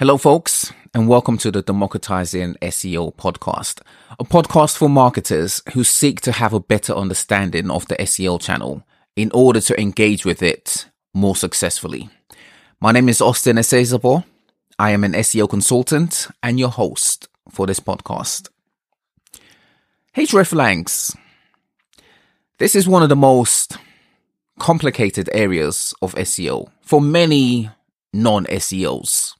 Hello, folks, and welcome to the Democratizing SEO podcast, a podcast for marketers who seek to have a better understanding of the SEO channel in order to engage with it more successfully. My name is Austin Esezabo. I am an SEO consultant and your host for this podcast. href hreflangs. This is one of the most complicated areas of SEO for many non SEOs.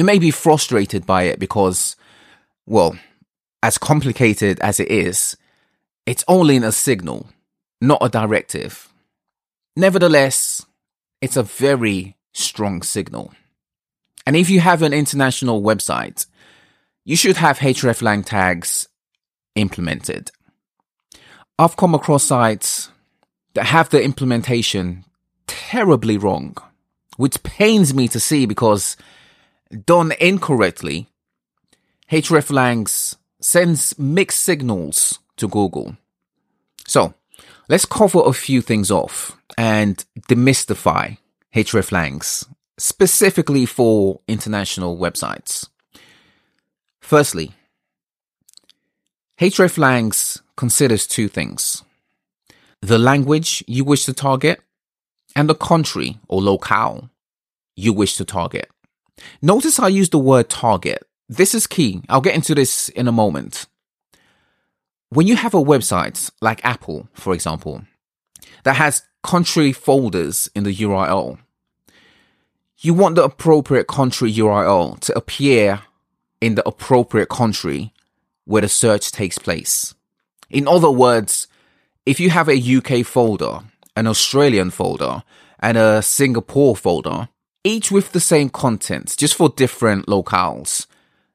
You may be frustrated by it because, well, as complicated as it is, it's only in a signal, not a directive. Nevertheless, it's a very strong signal. And if you have an international website, you should have hreflang tags implemented. I've come across sites that have the implementation terribly wrong, which pains me to see because done incorrectly, hreflangs sends mixed signals to Google. So let's cover a few things off and demystify hreflangs specifically for international websites. Firstly, hreflangs considers two things. The language you wish to target and the country or locale you wish to target. Notice I use the word target. This is key. I'll get into this in a moment. When you have a website like Apple, for example, that has country folders in the URL, you want the appropriate country URL to appear in the appropriate country where the search takes place. In other words, if you have a UK folder, an Australian folder, and a Singapore folder, each with the same content, just for different locales.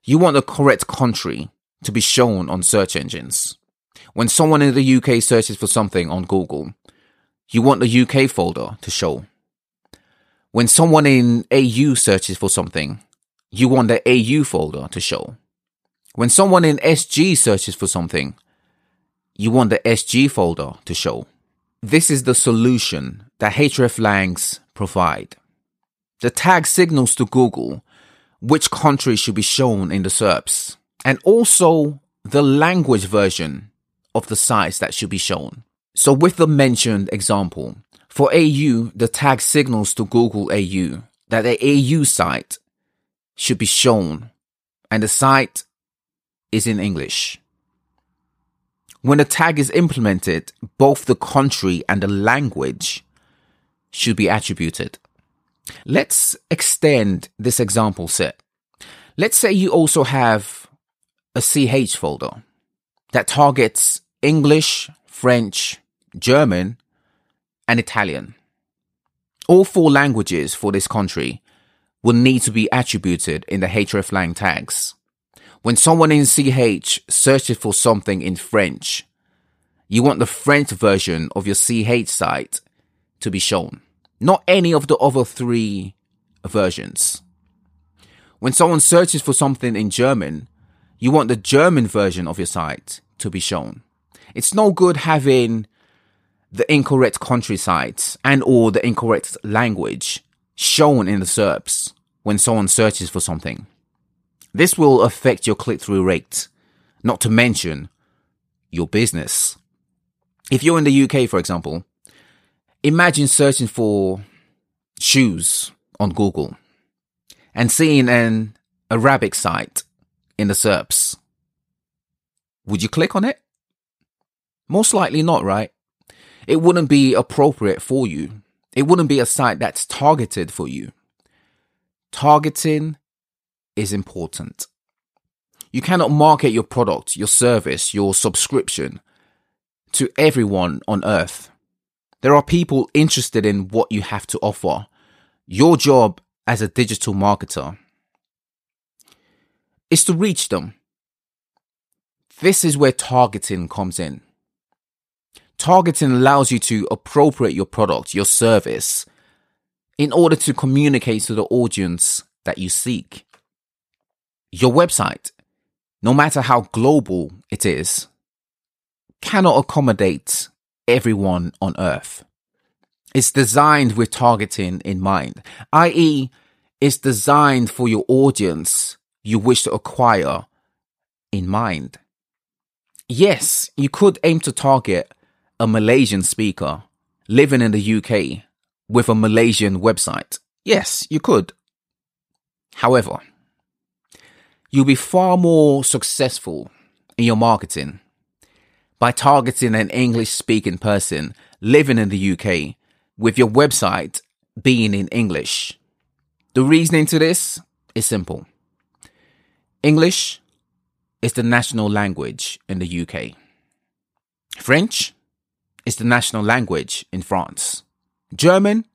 You want the correct country to be shown on search engines. When someone in the UK searches for something on Google, you want the UK folder to show. When someone in AU searches for something, you want the AU folder to show. When someone in SG searches for something, you want the SG folder to show. This is the solution that hreflangs provide. The tag signals to Google which country should be shown in the SERPs and also the language version of the sites that should be shown. So with the mentioned example, for AU, the tag signals to Google AU that the AU site should be shown and the site is in English. When the tag is implemented, both the country and the language should be attributed. Let's extend this example set. Let's say you also have a CH folder that targets English, French, German, and Italian. All four languages for this country will need to be attributed in the hreflang tags. When someone in CH searches for something in French, you want the French version of your CH site to be shown not any of the other three versions. When someone searches for something in German, you want the German version of your site to be shown. It's no good having the incorrect country sites and or the incorrect language shown in the SERPs when someone searches for something. This will affect your click-through rate, not to mention your business. If you're in the UK, for example, imagine searching for shoes on Google and seeing an Arabic site in the SERPs. Would you click on it? Most likely not, right? It wouldn't be appropriate for you. It wouldn't be a site that's targeted for you. Targeting is important. You cannot market your product, your service, your subscription to everyone on earth. There are people interested in what you have to offer. Your job as a digital marketer is to reach them. This is where targeting comes in. Targeting allows you to appropriate your product, your service, in order to communicate to the audience that you seek. Your website, no matter how global it is, cannot accommodate everyone on earth. It's designed with targeting in mind, i.e., it's designed for your audience you wish to acquire in mind. Yes, you could aim to target a Malaysian speaker living in the UK with a Malaysian website. Yes, you could. However, you'll be far more successful in your marketing by targeting an English speaking person living in the UK with your website being in English. The reasoning to this is simple. English is the national language in the UK. French is the national language in France. German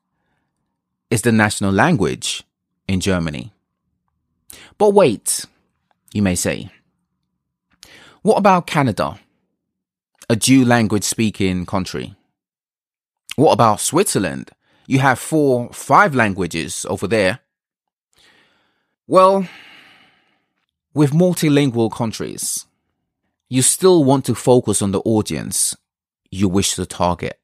is the national language in Germany. But wait, you may say. What about Canada? A dual language speaking country. What about Switzerland? You have four, five languages over there. Well, with multilingual countries, you still want to focus on the audience you wish to target.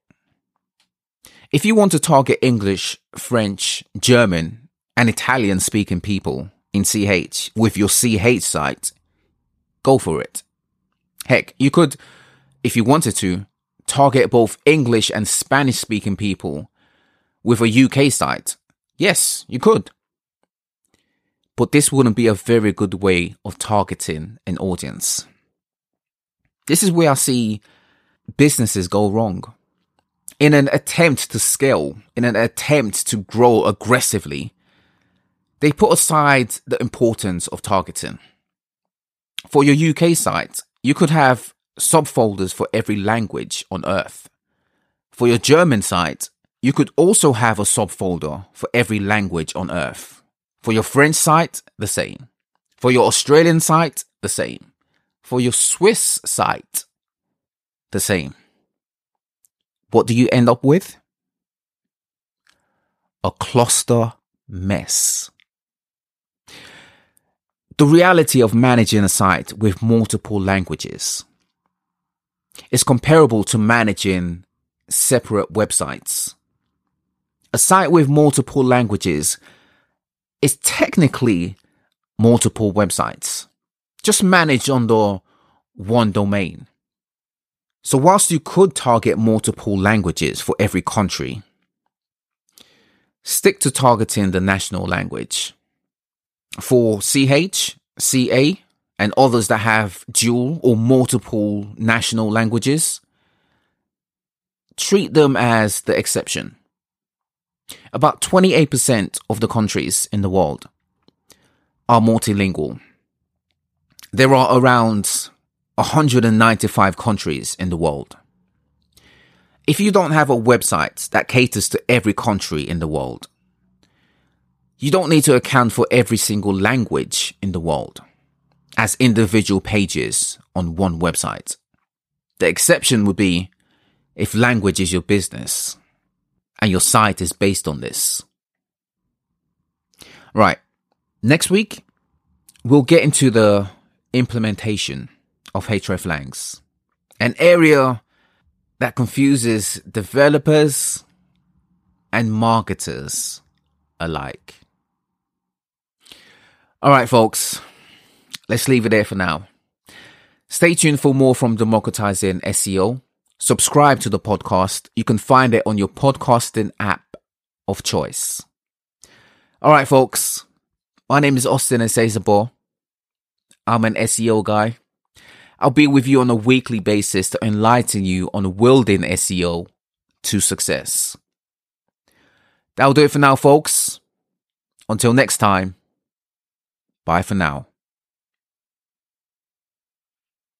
If you want to target English, French, German, and Italian speaking people in CH with your CH site, go for it. Heck, you could, if you wanted to, target both English and Spanish speaking people with a UK site. Yes, you could. But this wouldn't be a very good way of targeting an audience. This is where I see businesses go wrong. In an attempt to scale, in an attempt to grow aggressively, they put aside the importance of targeting. For your UK site, you could have subfolders for every language on earth. For your German site, you could also have a subfolder for every language on earth. For your French site, the same. For your Australian site, the same. For your Swiss site, the same. What do you end up with? A cluster mess. The reality of managing a site with multiple languages is comparable to managing separate websites. A site with multiple languages is technically multiple websites, just managed under one domain. So whilst you could target multiple languages for every country, stick to targeting the national language. For CH, CA, and others that have dual or multiple national languages, treat them as the exception. About 28% of the countries in the world are multilingual. There are around 195 countries in the world. If you don't have a website that caters to every country in the world, you don't need to account for every single language in the world as individual pages on one website. The exception would be if language is your business and your site is based on this. Right. Next week, we'll get into the implementation of hreflangs, an area that confuses developers and marketers alike. All right, folks, let's leave it there for now. Stay tuned for more from Democratizing SEO. Subscribe to the podcast. You can find it on your podcasting app of choice. All right, folks. My name is Austin Esezabor. I'm an SEO guy. I'll be with you on a weekly basis to enlighten you on wielding SEO to success. That'll do it for now, folks. Until next time, bye for now.